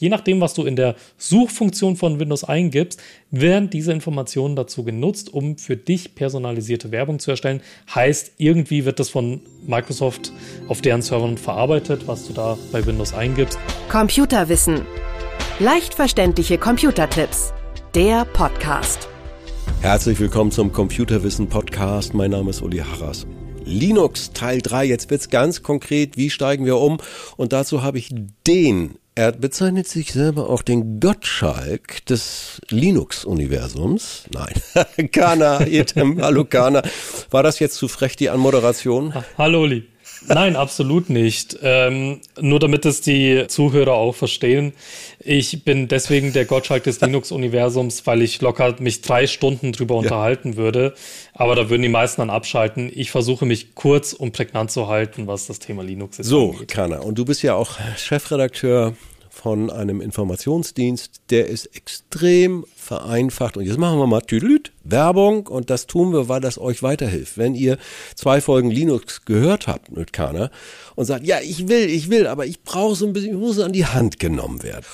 Je nachdem, was du in der Suchfunktion von Windows eingibst, werden diese Informationen dazu genutzt, um für dich personalisierte Werbung zu erstellen. Heißt, irgendwie wird das von Microsoft auf deren Servern verarbeitet, was du da bei Windows eingibst. Computerwissen. Leicht verständliche Computertipps. Der Podcast. Herzlich willkommen zum Computerwissen Podcast. Mein Name ist Uli Harras. Linux Teil 3. Jetzt wird's ganz konkret. Wie steigen wir um? Und dazu habe ich den er bezeichnet sich selber auch den Gottschalk des Linux-Universums. Nein, Kana, Etem, hallo Kana. War das jetzt zu frech, die Anmoderation? Hallo Li. Nein, absolut nicht. Ähm, nur damit es die Zuhörer auch verstehen. Ich bin deswegen der Gottschalk des Linux-Universums, weil ich locker mich drei Stunden drüber ja. unterhalten würde. Aber da würden die meisten dann abschalten. Ich versuche mich kurz und prägnant zu halten, was das Thema Linux ist. So, Kana, und du bist ja auch Chefredakteur von einem Informationsdienst, der ist extrem vereinfacht. Und jetzt machen wir mal Tüdelüt, Werbung und das tun wir, weil das euch weiterhilft. Wenn ihr zwei Folgen Linux gehört habt mit Kana und sagt, ja, ich will, ich will, aber ich brauche so ein bisschen, ich muss an die Hand genommen werden.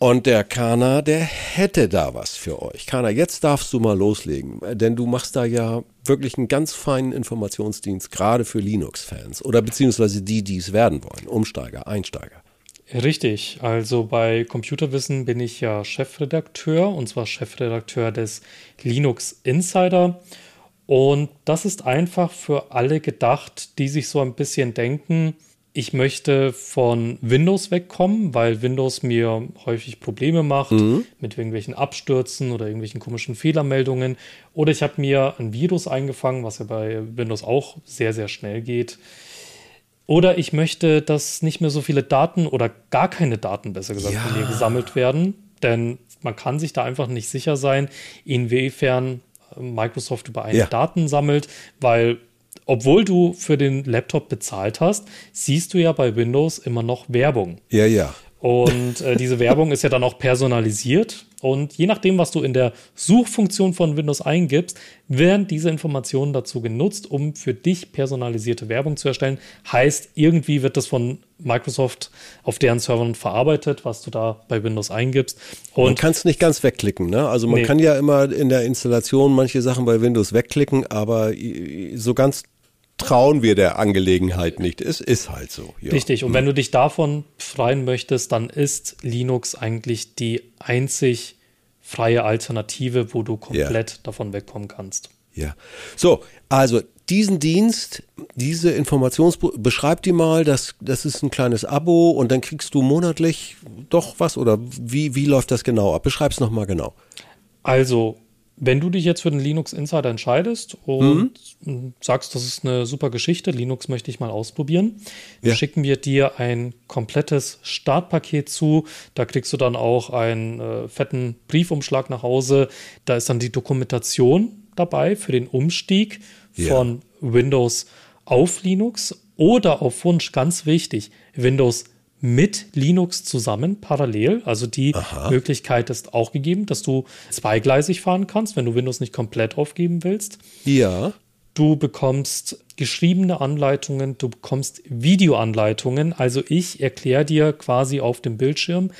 Und der Kana, der hätte da was für euch. Kana, jetzt darfst du mal loslegen, denn du machst da ja wirklich einen ganz feinen Informationsdienst, gerade für Linux-Fans oder beziehungsweise die, die es werden wollen, Umsteiger, Einsteiger. Richtig, also bei Computerwissen bin ich ja Chefredakteur und zwar Chefredakteur des Linux Insider. Und das ist einfach für alle gedacht, die sich so ein bisschen denken, ich möchte von Windows wegkommen, weil Windows mir häufig Probleme macht mhm. mit irgendwelchen Abstürzen oder irgendwelchen komischen Fehlermeldungen. Oder ich habe mir ein Virus eingefangen, was ja bei Windows auch sehr, sehr schnell geht. Oder ich möchte, dass nicht mehr so viele Daten oder gar keine Daten, besser gesagt, ja. von mir gesammelt werden. Denn man kann sich da einfach nicht sicher sein, inwiefern Microsoft über eine ja. Daten sammelt, weil obwohl du für den Laptop bezahlt hast, siehst du ja bei Windows immer noch Werbung. Ja, ja. Und äh, diese Werbung ist ja dann auch personalisiert. Und je nachdem, was du in der Suchfunktion von Windows eingibst, werden diese Informationen dazu genutzt, um für dich personalisierte Werbung zu erstellen. Heißt, irgendwie wird das von Microsoft auf deren Servern verarbeitet, was du da bei Windows eingibst. Und man kann es nicht ganz wegklicken, ne? Also man nee. kann ja immer in der Installation manche Sachen bei Windows wegklicken, aber so ganz trauen wir der Angelegenheit nicht. Es ist halt so. Ja. Richtig. Und wenn du dich davon befreien möchtest, dann ist Linux eigentlich die einzig freie Alternative, wo du komplett ja. davon wegkommen kannst. Ja. So, also diesen Dienst, diese Informations, beschreib die mal, das, das ist ein kleines Abo und dann kriegst du monatlich doch was oder wie, wie läuft das genau ab? Beschreib es nochmal genau. Also, wenn du dich jetzt für den Linux Insider entscheidest und mhm. sagst, das ist eine super Geschichte, Linux möchte ich mal ausprobieren, ja. schicken wir dir ein komplettes Startpaket zu. Da kriegst du dann auch einen äh, fetten Briefumschlag nach Hause. Da ist dann die Dokumentation dabei für den Umstieg ja. von Windows auf Linux oder auf Wunsch, ganz wichtig, Windows mit Linux zusammen parallel. Also die Aha. Möglichkeit ist auch gegeben, dass du zweigleisig fahren kannst, wenn du Windows nicht komplett aufgeben willst. Ja. Du bekommst geschriebene Anleitungen, du bekommst Videoanleitungen. Also ich erkläre dir quasi auf dem Bildschirm,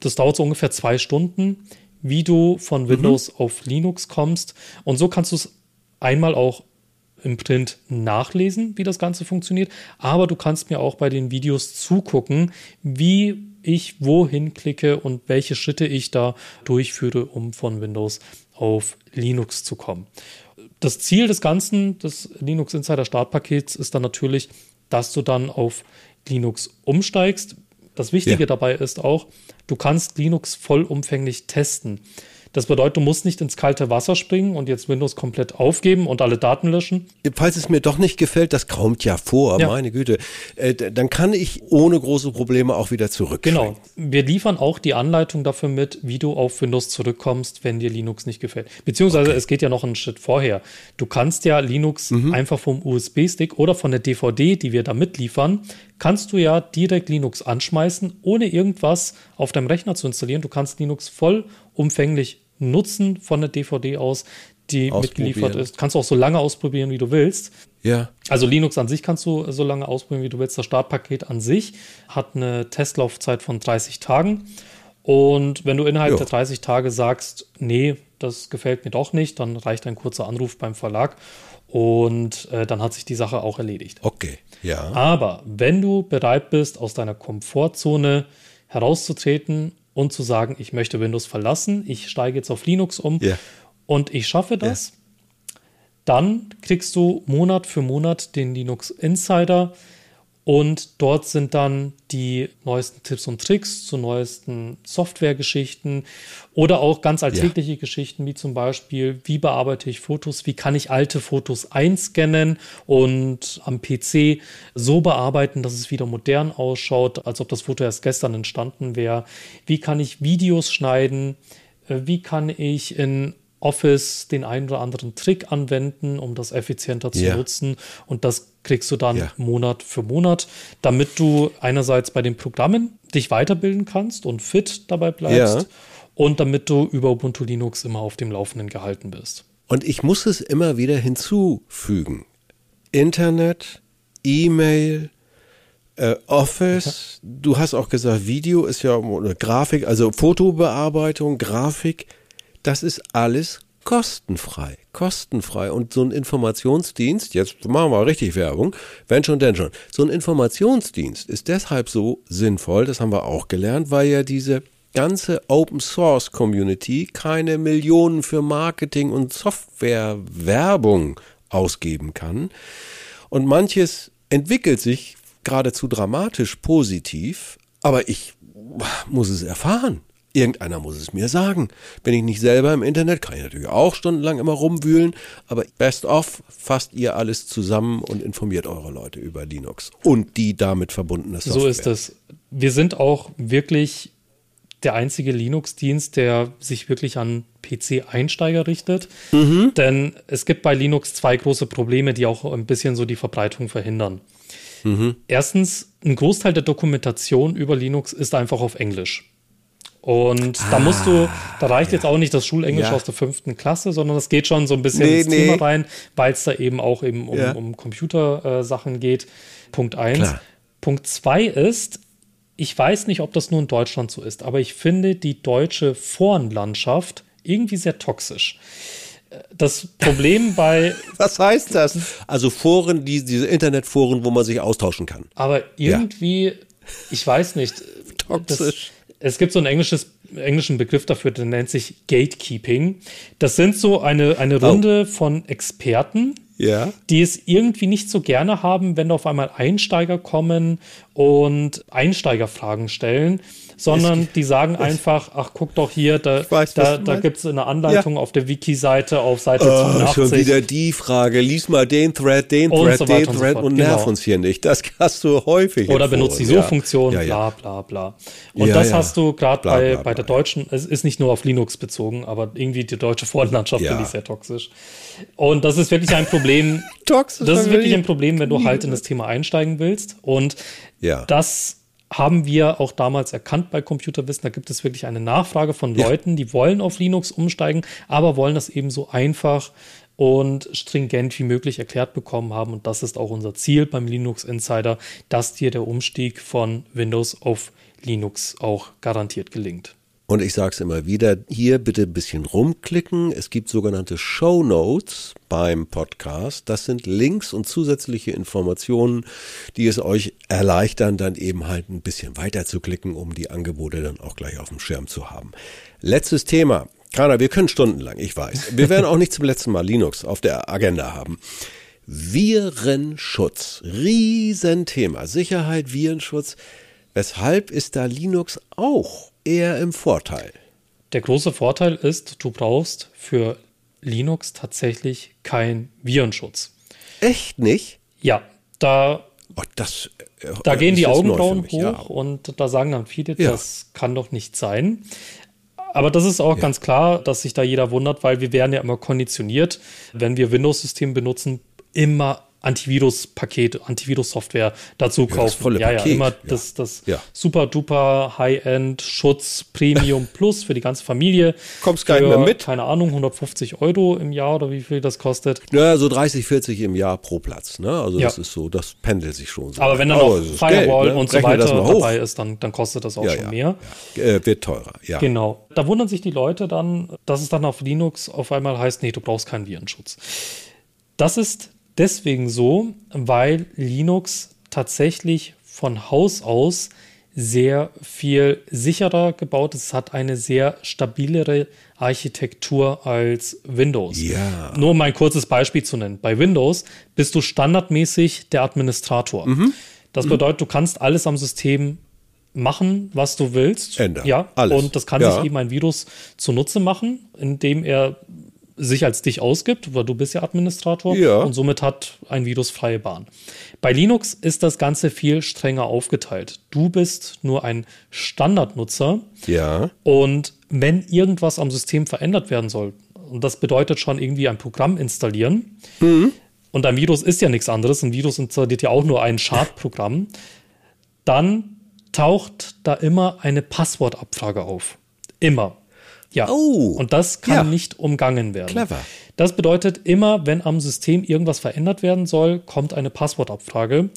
das dauert so ungefähr zwei Stunden, wie du von mhm. Windows mhm. auf Linux kommst. Und so kannst du es einmal auch im Print nachlesen, wie das Ganze funktioniert, aber du kannst mir auch bei den Videos zugucken, wie ich wohin klicke und welche Schritte ich da durchführe, um von Windows auf Linux zu kommen. Das Ziel des Ganzen, des Linux Insider Startpakets, ist dann natürlich, dass du dann auf Linux umsteigst. Das Wichtige ja. dabei ist auch, du kannst Linux vollumfänglich testen. Das bedeutet, du musst nicht ins kalte Wasser springen und jetzt Windows komplett aufgeben und alle Daten löschen. Falls es mir doch nicht gefällt, das kommt ja vor, ja. meine Güte, äh, dann kann ich ohne große Probleme auch wieder zurück. Genau. Wir liefern auch die Anleitung dafür mit, wie du auf Windows zurückkommst, wenn dir Linux nicht gefällt. Beziehungsweise okay. es geht ja noch einen Schritt vorher. Du kannst ja Linux mhm. einfach vom USB-Stick oder von der DVD, die wir da mitliefern, kannst du ja direkt Linux anschmeißen, ohne irgendwas auf deinem Rechner zu installieren. Du kannst Linux vollumfänglich nutzen von der DVD aus, die mitgeliefert ist. Kannst du auch so lange ausprobieren, wie du willst. Ja. Also Linux an sich kannst du so lange ausprobieren, wie du willst. Das Startpaket an sich hat eine Testlaufzeit von 30 Tagen. Und wenn du innerhalb Jo. der 30 Tage sagst, nee, das gefällt mir doch nicht, dann reicht ein kurzer Anruf beim Verlag und äh, dann hat sich die Sache auch erledigt. Okay, ja. Aber wenn du bereit bist, aus deiner Komfortzone herauszutreten und zu sagen, ich möchte Windows verlassen, ich steige jetzt auf Linux um Ja. und ich schaffe das, dann kriegst du Monat für Monat den Linux Insider und dort sind dann die neuesten Tipps und Tricks zu neuesten Softwaregeschichten oder auch ganz alltägliche Geschichten, wie zum Beispiel, wie bearbeite ich Fotos, wie kann ich alte Fotos einscannen und am PC so bearbeiten, dass es wieder modern ausschaut, als ob das Foto erst gestern entstanden wäre. Wie kann ich Videos schneiden? Äh, Wie kann ich in Office den einen oder anderen Trick anwenden, um das effizienter zu Ja. nutzen. Und das kriegst du dann Ja. Monat für Monat, damit du einerseits bei den Programmen dich weiterbilden kannst und fit dabei bleibst Ja. und damit du über Ubuntu Linux immer auf dem Laufenden gehalten bist. Und ich muss es immer wieder hinzufügen. Internet, E-Mail, äh, Office, du hast auch gesagt, Video ist ja oder Grafik, also Fotobearbeitung, Grafik, das ist alles kostenfrei, kostenfrei. Und so ein Informationsdienst, jetzt machen wir richtig Werbung, wenn schon, denn schon. So ein Informationsdienst ist deshalb so sinnvoll, das haben wir auch gelernt, weil ja diese ganze Open Source Community keine Millionen für Marketing und Softwarewerbung ausgeben kann. Und manches entwickelt sich geradezu dramatisch positiv, aber ich muss es erfahren. Irgendeiner muss es mir sagen. Bin ich nicht selber im Internet, kann ich natürlich auch stundenlang immer rumwühlen, aber best of fasst ihr alles zusammen und informiert eure Leute über Linux und die damit verbundene Software. So ist es. Wir sind auch wirklich der einzige Linux-Dienst, der sich wirklich an PC-Einsteiger richtet. Mhm. Denn es gibt bei Linux zwei große Probleme, die auch ein bisschen so die Verbreitung verhindern. Mhm. Erstens, ein Großteil der Dokumentation über Linux ist einfach auf Englisch. Und da musst du, da reicht jetzt auch nicht das Schulenglisch Ah, Ja. aus der fünften Klasse, sondern das geht schon so ein bisschen Nee, ins nee. Thema rein, weil es da eben auch eben um, Ja. um Computersachen geht. Punkt eins. Klar. Punkt zwei ist, ich weiß nicht, ob das nur in Deutschland so ist, aber ich finde die deutsche Forenlandschaft irgendwie sehr toxisch. Das Problem bei, Was heißt das? Also Foren, die, diese Internetforen, wo man sich austauschen kann. aber irgendwie, ich weiß nicht. Das, Toxisch. Es gibt so einen englischen Begriff dafür, der nennt sich Gatekeeping. Das sind so eine, eine Runde von Experten, Ja. die es irgendwie nicht so gerne haben, wenn auf einmal Einsteiger kommen und Einsteigerfragen stellen, sondern die sagen einfach, ach guck doch hier, da, weiß, da, da gibt es eine Anleitung auf der Wiki-Seite auf Seite Oh, 82. schon wieder die Frage. Lies mal den Thread, den Und Thread, so den weiter und so Thread und nerv Genau. uns hier nicht. Das hast du häufig. Oder benutzt die Foren, ja. So-Funktion, Ja, ja. bla bla bla. Und Ja, das ja. hast du gerade bei, bei der deutschen, es ist nicht nur auf Linux bezogen, aber irgendwie die deutsche Forenlandschaft Ja. finde ich sehr toxisch. Und das ist wirklich ein Problem. Toxisch, Das ist wirklich wir- ein Problem, wenn du halt in das Thema einsteigen willst. Und Ja. das haben wir auch damals erkannt bei Computerwissen. Da gibt es wirklich eine Nachfrage von Ja. Leuten, die wollen auf Linux umsteigen, aber wollen das eben so einfach und stringent wie möglich erklärt bekommen haben. Und das ist auch unser Ziel beim Linux Insider, dass dir der Umstieg von Windows auf Linux auch garantiert gelingt. Und ich sage es immer wieder, hier bitte ein bisschen rumklicken. Es gibt sogenannte Show Notes beim Podcast. Das sind Links und zusätzliche Informationen, die es euch erleichtern, dann eben halt ein bisschen weiter zu klicken, um die Angebote dann auch gleich auf dem Schirm zu haben. Letztes Thema. Kana, wir können stundenlang, ich weiß. Wir werden auch nicht zum letzten Mal Linux auf der Agenda haben. Virenschutz. Riesenthema. Sicherheit, Virenschutz. Weshalb ist da Linux auch eher im Vorteil? Der große Vorteil ist, du brauchst für Linux tatsächlich keinen Virenschutz. Echt nicht? Ja, da Oh, das, äh, Da gehen ist die Augenbrauen mich, hoch ja. und da sagen dann viele, Ja. das kann doch nicht sein. Aber das ist auch Ja. ganz klar, dass sich da jeder wundert, weil wir werden ja immer konditioniert, wenn wir Windows-System benutzen, immer Antivirus-Paket, Antivirus-Software dazu kaufen. das volle ja, ja, Paket, immer ja. das, das Ja. super duper High-End Schutz Premium Plus für die ganze Familie. Kommst gar nicht mehr mit. Keine Ahnung, 150 Euro im Jahr oder wie viel das kostet. Naja, so 30, 40 im Jahr pro Platz. Ne? Also das Ja. ist so, das pendelt sich schon so. Aber wenn dann Oh, noch das Firewall Geld, ne? und so das weiter dabei ist, dann, dann kostet das auch Ja, schon ja. mehr. Äh, wird teurer, ja. Genau. Da wundern sich die Leute dann, dass es dann auf Linux auf einmal heißt, nee, du brauchst keinen Virenschutz. Das ist deswegen so, weil Linux tatsächlich von Haus aus sehr viel sicherer gebaut ist. Es hat eine sehr stabilere Architektur als Windows. Ja. Nur um ein kurzes Beispiel zu nennen. Bei Windows bist du standardmäßig der Administrator. Mhm. Das bedeutet, du kannst alles am System machen, was du willst. Ändern. Ja, Alles. und das kann Ja. sich eben ein Virus zunutze machen, indem er sich als dich ausgibt, weil du bist ja Administrator Ja. und somit hat ein Virus freie Bahn. Bei Linux ist das Ganze viel strenger aufgeteilt. Du bist nur ein Standardnutzer Ja. und wenn irgendwas am System verändert werden soll, und das bedeutet schon irgendwie ein Programm installieren, und ein Virus ist ja nichts anderes, ein Virus installiert ja auch nur ein Schadprogramm, dann taucht da immer eine Passwortabfrage auf. Immer. Ja. Oh. Und das kann Ja. nicht umgangen werden. Clever. Das bedeutet, immer wenn am System irgendwas verändert werden soll, kommt eine Passwortabfrage.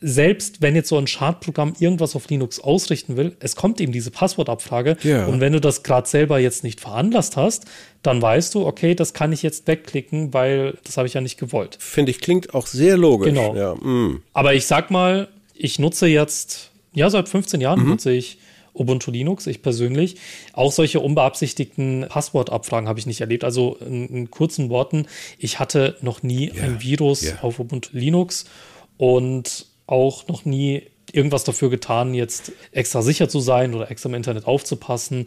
Selbst wenn jetzt so ein Schadprogramm irgendwas auf Linux ausrichten will, es kommt eben diese Passwortabfrage. Ja. Und wenn du das gerade selber jetzt nicht veranlasst hast, dann weißt du, okay, das kann ich jetzt wegklicken, weil das habe ich ja nicht gewollt. Finde ich, klingt auch sehr logisch. Genau. Ja, mm. Aber ich sag mal, ich nutze jetzt, ja, seit 15 Jahren Mhm. nutze ich Ubuntu Linux, ich persönlich. Auch solche unbeabsichtigten Passwortabfragen habe ich nicht erlebt. Also in, in kurzen Worten, ich hatte noch nie ein Virus ja. auf Ubuntu Linux und auch noch nie irgendwas dafür getan, jetzt extra sicher zu sein oder extra im Internet aufzupassen.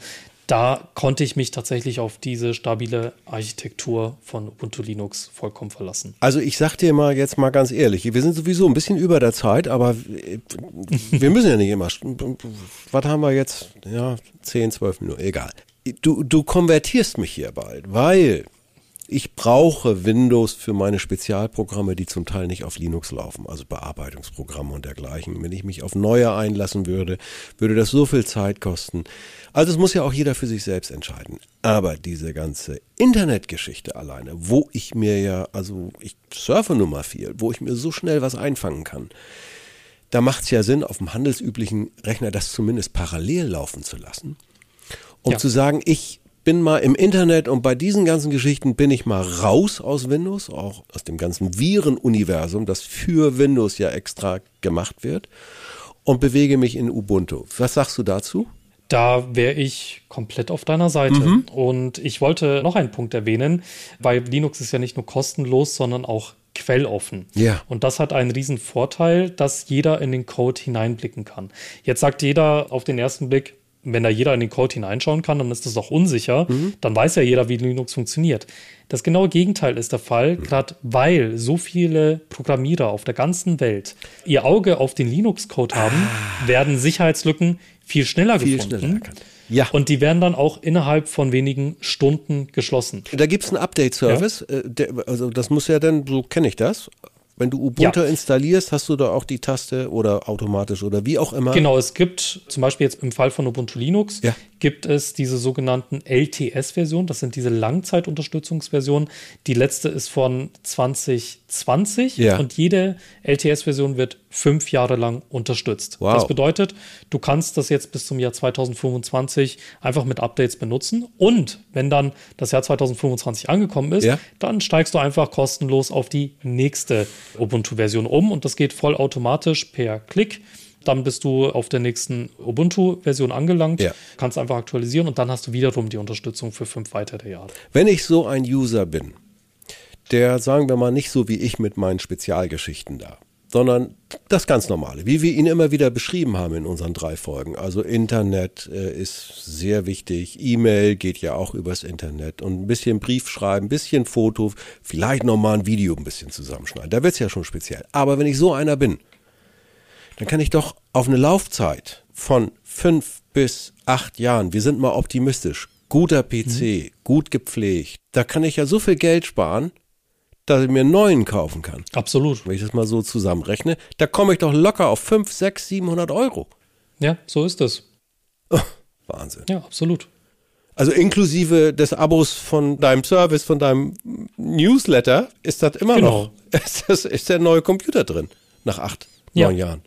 Da konnte ich mich tatsächlich auf diese stabile Architektur von Ubuntu Linux vollkommen verlassen. Also ich sag dir mal jetzt mal ganz ehrlich, wir sind sowieso ein bisschen über der Zeit, aber wir müssen ja nicht immer. Was haben wir jetzt? Ja, 10, 12 Minuten, egal. Du, du konvertierst mich hier bald, weil ich brauche Windows für meine Spezialprogramme, die zum Teil nicht auf Linux laufen, also Bearbeitungsprogramme und dergleichen. Wenn ich mich auf neue einlassen würde, würde das so viel Zeit kosten. Also es muss ja auch jeder für sich selbst entscheiden. Aber diese ganze Internetgeschichte alleine, wo ich mir ja, also ich surfe nun mal viel, wo ich mir so schnell was einfangen kann, da macht es ja Sinn, auf dem handelsüblichen Rechner das zumindest parallel laufen zu lassen, um Ja. zu sagen, ich bin mal im Internet und bei diesen ganzen Geschichten bin ich mal raus aus Windows, auch aus dem ganzen Virenuniversum, das für Windows ja extra gemacht wird und bewege mich in Ubuntu. Was sagst du dazu? Da wäre ich komplett auf deiner Seite. Mhm. Und ich wollte noch einen Punkt erwähnen, weil Linux ist ja nicht nur kostenlos, sondern auch quelloffen. Ja. Und das hat einen riesen Vorteil, dass jeder in den Code hineinblicken kann. Jetzt sagt jeder auf den ersten Blick, wenn da jeder in den Code hineinschauen kann, dann ist das doch unsicher. Mhm. Dann weiß ja jeder, wie Linux funktioniert. Das genaue Gegenteil ist der Fall, Mhm. gerade weil so viele Programmierer auf der ganzen Welt ihr Auge auf den Linux-Code haben, werden Sicherheitslücken viel schneller Ah. Viel gefunden. schneller erkannt. Ja. Und die werden dann auch innerhalb von wenigen Stunden geschlossen. Da gibt es einen Update-Service, äh, der- also das muss ja dann, so kenne ich das. Wenn du Ubuntu Ja. installierst, hast du da auch die Taste oder automatisch oder wie auch immer. Genau, es gibt zum Beispiel jetzt im Fall von Ubuntu Linux, Ja. gibt es diese sogenannten LTS-Versionen. Das sind diese Langzeitunterstützungsversionen. Die letzte ist von 2020 Ja. und jede LTS-Version wird fünf Jahre lang unterstützt. Wow. Das bedeutet, du kannst das jetzt bis zum Jahr 2025 einfach mit Updates benutzen und wenn dann das Jahr 2025 angekommen ist, Ja. dann steigst du einfach kostenlos auf die nächste Ubuntu-Version um und das geht vollautomatisch per Klick. Dann bist du auf der nächsten Ubuntu-Version angelangt, Ja. kannst einfach aktualisieren und dann hast du wiederum die Unterstützung für fünf weitere Jahre. Wenn ich so ein User bin, der, sagen wir mal, nicht so wie ich mit meinen Spezialgeschichten da, sondern das ganz normale, wie wir ihn immer wieder beschrieben haben in unseren drei Folgen. Also Internet äh, ist sehr wichtig, E-Mail geht ja auch übers Internet und ein bisschen Brief schreiben, ein bisschen Foto, vielleicht nochmal ein Video ein bisschen zusammenschneiden. Da wird's ja schon speziell. Aber wenn ich so einer bin, dann kann ich doch auf eine Laufzeit von fünf bis acht Jahren, wir sind mal optimistisch, guter PC, gut gepflegt, da kann ich ja so viel Geld sparen, dass ich mir einen neuen kaufen kann. Absolut. Wenn ich das mal so zusammenrechne, da komme ich doch locker auf 5, 6, 700 Euro. Ja, so ist es. Wahnsinn. Ja, absolut. Also inklusive des Abos von deinem Service, von deinem Newsletter, ist das immer Genau. noch, ist, das, ist der neue Computer drin, nach acht, Ja. neun Jahren.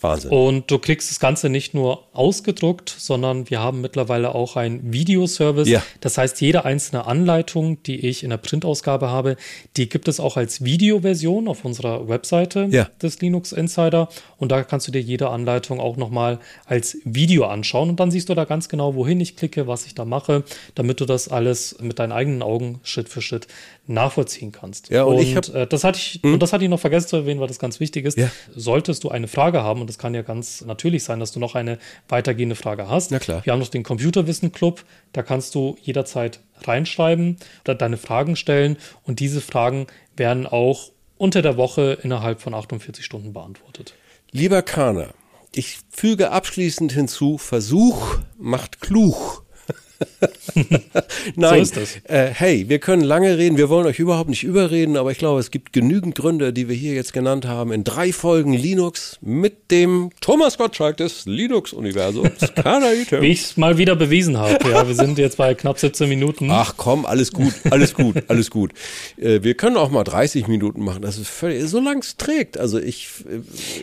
Wahnsinn. Und du kriegst das Ganze nicht nur ausgedruckt, sondern wir haben mittlerweile auch einen Videoservice. Ja. Das heißt, jede einzelne Anleitung, die ich in der Printausgabe habe, die gibt es auch als Videoversion auf unserer Webseite Ja. des Linux Insider. Und da kannst du dir jede Anleitung auch nochmal als Video anschauen. Und dann siehst du da ganz genau, wohin ich klicke, was ich da mache, damit du das alles mit deinen eigenen Augen Schritt für Schritt nachvollziehen kannst. Ja, und ich hab- äh, das hatte ich, und das hatte ich noch vergessen zu erwähnen, weil das ganz wichtig ist. Ja. Solltest du eine Frage haben, und das kann ja ganz natürlich sein, dass du noch eine weitergehende Frage hast. Na klar. Wir haben noch den Computerwissen Club, da kannst du jederzeit reinschreiben oder deine Fragen stellen und diese Fragen werden auch unter der Woche innerhalb von 48 Stunden beantwortet. Lieber Kahner, ich füge abschließend hinzu, Versuch macht klug. Nein, ist das. Äh, hey, wir können lange reden, wir wollen euch überhaupt nicht überreden, aber ich glaube, es gibt genügend Gründe, die wir hier jetzt genannt haben, in drei Folgen Linux mit dem Thomas Gottschalk des Linux-Universums. Wie ich es mal wieder bewiesen habe. Ja, wir sind jetzt bei knapp 17 Minuten. Ach komm, alles gut, alles gut, alles gut. Äh, wir können auch mal 30 Minuten machen, das ist völlig, so lang es trägt. Also ich, äh,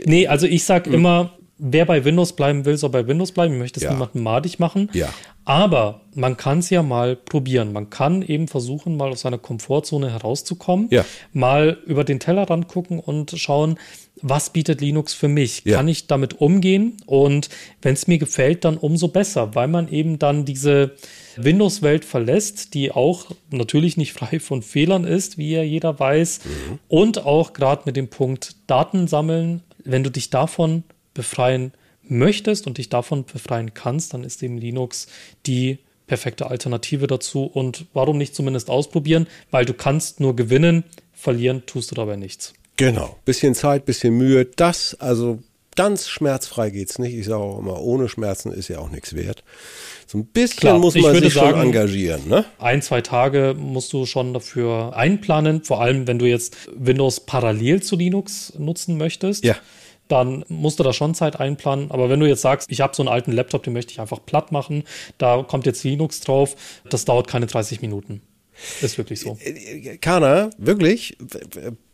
Nee, also ich sag immer, wer bei Windows bleiben will, soll bei Windows bleiben. Ich möchte es Ja. niemandem madig machen. Ja. Aber man kann es ja mal probieren. Man kann eben versuchen, mal aus seiner Komfortzone herauszukommen, Ja. mal über den Tellerrand gucken und schauen, was bietet Linux für mich? Ja. Kann ich damit umgehen? Und wenn es mir gefällt, dann umso besser, weil man eben dann diese Windows-Welt verlässt, die auch natürlich nicht frei von Fehlern ist, wie ja jeder weiß. Und auch gerade mit dem Punkt Daten sammeln, wenn du dich davon befreien möchtest und dich davon befreien kannst, dann ist eben Linux die perfekte Alternative dazu. Und warum nicht zumindest ausprobieren? Weil du kannst nur gewinnen, verlieren tust du dabei nichts. Genau. Bisschen Zeit, bisschen Mühe. Das, also ganz schmerzfrei geht's nicht. Ich sage auch immer, ohne Schmerzen ist ja auch nichts wert. So ein bisschen Klar, muss man sich schon sagen- engagieren, ne? ein, zwei Tage musst du schon dafür einplanen, vor allem wenn du jetzt Windows parallel zu Linux nutzen möchtest. Ja. Dann musst du da schon Zeit einplanen. Aber wenn du jetzt sagst, ich habe so einen alten Laptop, den möchte ich einfach platt machen, da kommt jetzt Linux drauf, das dauert keine 30 Minuten. Ist wirklich so. Kana, wirklich?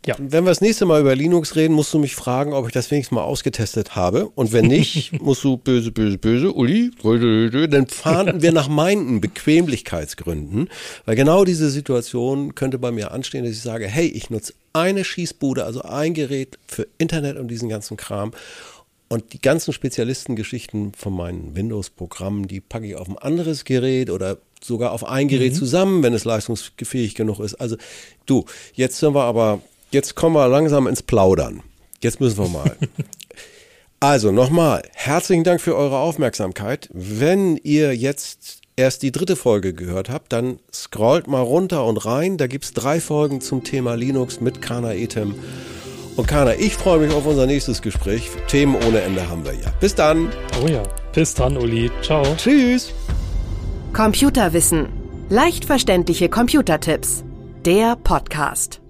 Ja. Wenn wir das nächste Mal über Linux reden, musst du mich fragen, ob ich das wenigstens mal ausgetestet habe. Und wenn nicht, musst du böse, böse, böse, Uli, dann fahnden wir nach meinen Bequemlichkeitsgründen. Weil genau diese Situation könnte bei mir anstehen, dass ich sage, hey, ich nutze eine Schießbude, also ein Gerät für Internet und diesen ganzen Kram. Und die ganzen Spezialistengeschichten von meinen Windows-Programmen, die packe ich auf ein anderes Gerät oder sogar auf ein Gerät zusammen, wenn es leistungsfähig genug ist. Also du, jetzt sind wir aber, jetzt kommen wir langsam ins Plaudern. Jetzt müssen wir mal. Also nochmal, herzlichen Dank für eure Aufmerksamkeit. Wenn ihr jetzt erst die dritte Folge gehört habt, dann scrollt mal runter und rein. Da gibt's drei Folgen zum Thema Linux mit Kana Etem. Und Kana, ich freue mich auf unser nächstes Gespräch. Themen ohne Ende haben wir ja. Bis dann. Oh ja. Bis dann, Uli. Ciao. Tschüss. Computerwissen. Leicht verständliche Computertipps. Der Podcast.